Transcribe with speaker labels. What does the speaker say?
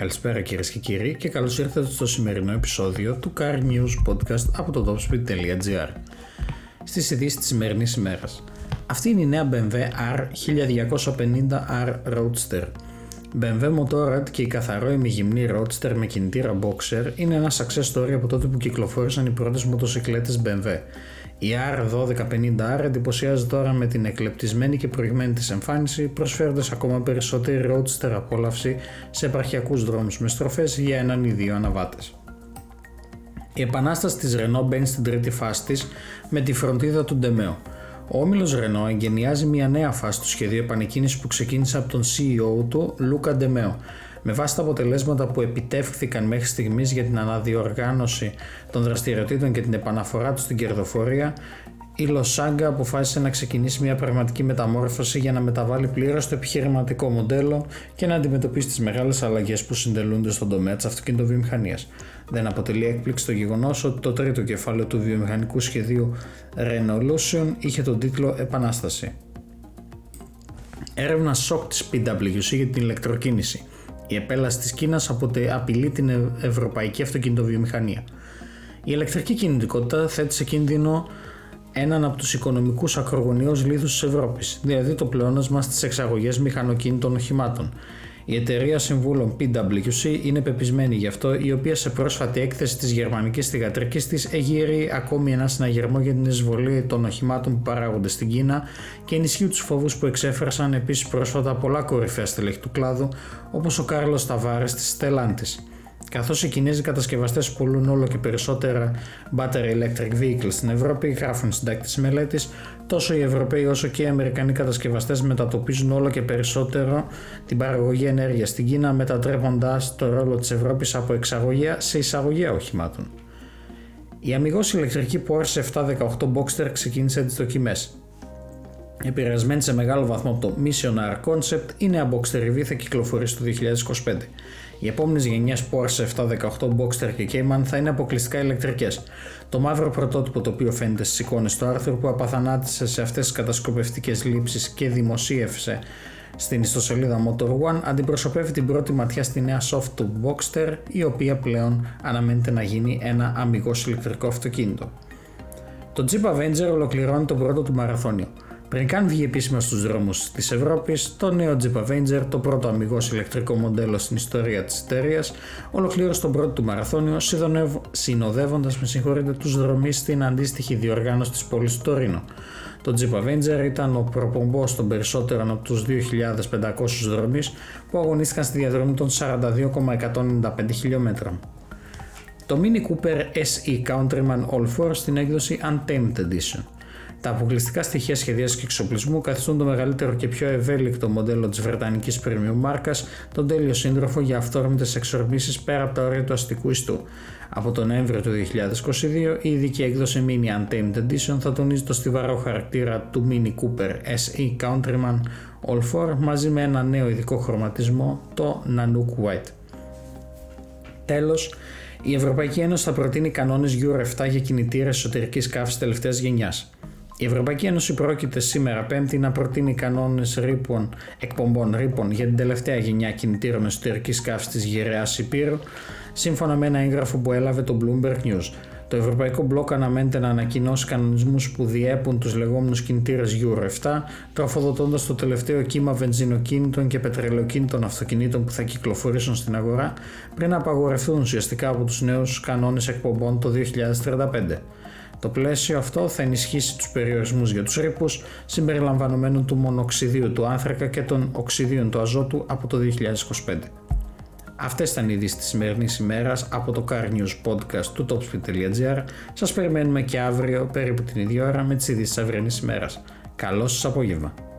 Speaker 1: Καλησπέρα κυρίες και κύριοι και καλώς ήρθατε στο σημερινό επεισόδιο του Car News Podcast από το topspeed.gr. Στις ειδήσεις της σημερινής ημέρας. Αυτή είναι η νέα BMW R 1250R Roadster. BMW Motorrad και η καθαρό ημιγυμνή Roadster με κινητήρα Boxer είναι ένα success story από τότε που κυκλοφόρησαν οι πρώτες μοτοσυκλέτες BMW. Η R1250R εντυπωσιάζει τώρα με την εκλεπτισμένη και προηγμένη της εμφάνιση, προσφέροντας ακόμα περισσότερη roadster απόλαυση σε επαρχιακούς δρόμους με στροφές για έναν ή δύο αναβάτες. Η επανάσταση της Renault μπαίνει στην τρίτη φάση της με τη φροντίδα του Ντεμέο. Ο όμιλος Renault εγκαινιάζει μια νέα φάση του σχεδίου επανεκκίνησης που ξεκίνησε από τον CEO του, Λούκα Ντεμέο, με βάση τα αποτελέσματα που επιτεύχθηκαν μέχρι στιγμής για την αναδιοργάνωση των δραστηριοτήτων και την επαναφορά τους στην κερδοφορία, η Λοσάγκα αποφάσισε να ξεκινήσει μια πραγματική μεταμόρφωση για να μεταβάλει πλήρως το επιχειρηματικό μοντέλο και να αντιμετωπίσει τις μεγάλες αλλαγές που συντελούνται στον τομέα της αυτοκινητοβιομηχανίας. Δεν αποτελεί έκπληξη το γεγονός ότι το τρίτο κεφάλαιο του βιομηχανικού σχεδίου Renolution είχε τον τίτλο Επανάσταση. Έρευνα σοκ της PwC για την ηλεκτροκίνηση. Η επέλαση της Κίνας απειλεί την ευρωπαϊκή αυτοκινητοβιομηχανία. Η ηλεκτρική κινητικότητα θέτει σε κίνδυνο έναν από τους οικονομικούς ακρογωνίους λίθους της Ευρώπης, δηλαδή το πλεόνασμα στις εξαγωγές μηχανοκίνητων οχημάτων. Η εταιρεία συμβούλων PwC είναι πεπισμένη γι' αυτό, η οποία σε πρόσφατη έκθεση της γερμανικής θηγατρικής της εγείρει ακόμη ένα συναγερμό για την εισβολή των οχημάτων που παράγονται στην Κίνα και ενισχύει τους φόβους που εξέφρασαν επίσης πρόσφατα πολλά κορυφαία στελέχη του κλάδου, όπως ο Κάρλος Ταβάρες της Stellantis. Καθώς οι Κινέζοι κατασκευαστές πουλούν όλο και περισσότερα battery electric vehicles στην Ευρώπη, γράφουν συντάκτη τη μελέτης, τόσο οι Ευρωπαίοι όσο και οι Αμερικανοί κατασκευαστές μετατοπίζουν όλο και περισσότερο την παραγωγή ενέργειας στην Κίνα, μετατρέποντα το ρόλο της Ευρώπης από εξαγωγέα σε εισαγωγέα οχημάτων. Η αμυγός ηλεκτρική Porsche 718 Boxster ξεκίνησε τις δοκιμές. Επηρεασμένη σε μεγάλο βαθμό από το Missionaire Concept, η νέα Boxster EV θα κυκλοφορήσει το 2025. Οι επόμενες γενιές Porsche 718 Boxster και Cayman θα είναι αποκλειστικά ηλεκτρικές. Το μαύρο πρωτότυπο το οποίο φαίνεται στις εικόνες του άρθρου που απαθανάτησε σε αυτές τις κατασκοπευτικές λήψεις και δημοσίευσε στην ιστοσελίδα Motor One αντιπροσωπεύει την πρώτη ματιά στη νέα soft του Boxster η οποία πλέον αναμένεται να γίνει ένα αμυγός ηλεκτρικό αυτοκίνητο. Το Jeep Avenger ολοκληρώνει τον πρώτο του μαραθώνιο. Πριν καν βγει επίσημα στους δρόμους της Ευρώπης, το νέο Jeep Avenger, το πρώτο αμυγός ηλεκτρικό μοντέλο στην ιστορία της εταιρείας, ολοκλήρωσε τον πρώτο του μαραθώνιο, συνοδεύοντας με συγχωρείτε τους δρομείς στην αντίστοιχη διοργάνωση της πόλης του Τωρίνο. Το Jeep Avenger ήταν ο προπομπός των περισσότερων από τους 2.500 δρομείς που αγωνίστηκαν στη διαδρομή των 42,195 χιλιόμετρων. Το Mini Cooper SE Countryman All 4 στην έκδοση Untamed Edition. Τα αποκλειστικά στοιχεία σχεδιασμού και εξοπλισμού καθιστούν το μεγαλύτερο και πιο ευέλικτο μοντέλο της βρετανικής premium μάρκας, τον τέλειο σύντροφο για αυθόρμητε εξορμήσεις πέρα από τα όρια του αστικού ιστού. Από τον Νοέμβριο του 2022, η ειδική έκδοση Mini Untamed Edition θα τονίζει το στιβαρό χαρακτήρα του Mini Cooper SE Countryman All 4 μαζί με ένα νέο ειδικό χρωματισμό, το Nanook White. Τέλος, η Ευρωπαϊκή Ένωση θα προτείνει κανόνες Euro 7 για κινητήρες εσωτερικής καύσης τελευταίας γενιάς. Η Ευρωπαϊκή Ένωση πρόκειται σήμερα Πέμπτη να προτείνει κανόνες ρήπων, εκπομπών ρήπων για την τελευταία γενιά κινητήρων εσωτερικής καύσης τη γυραιά Υπήρου, σύμφωνα με ένα έγγραφο που έλαβε το Bloomberg News. Το Ευρωπαϊκό Μπλοκ αναμένεται να ανακοινώσει κανονισμούς που διέπουν τους λεγόμενους κινητήρες Euro 7, τροφοδοτώντας το τελευταίο κύμα βενζινοκίνητων και πετρελαιοκίνητων αυτοκινήτων που θα κυκλοφορήσουν στην αγορά, πριν απαγορευτούν ουσιαστικά από τους νέους κανόνες εκπομπών το 2035. Το πλαίσιο αυτό θα ενισχύσει τους περιορισμούς για τους ρήπους συμπεριλαμβανομένου του μονοξιδίου του άνθρακα και των οξυδίων του αζότου από το 2025. Αυτές ήταν οι ειδήσεις της σημερινής ημέρας από το Car News Podcast του topspeed.gr. Σας περιμένουμε και αύριο περίπου την ίδια ώρα με τις ειδήσεις της αυριανής ημέρας. Καλό σας απόγευμα!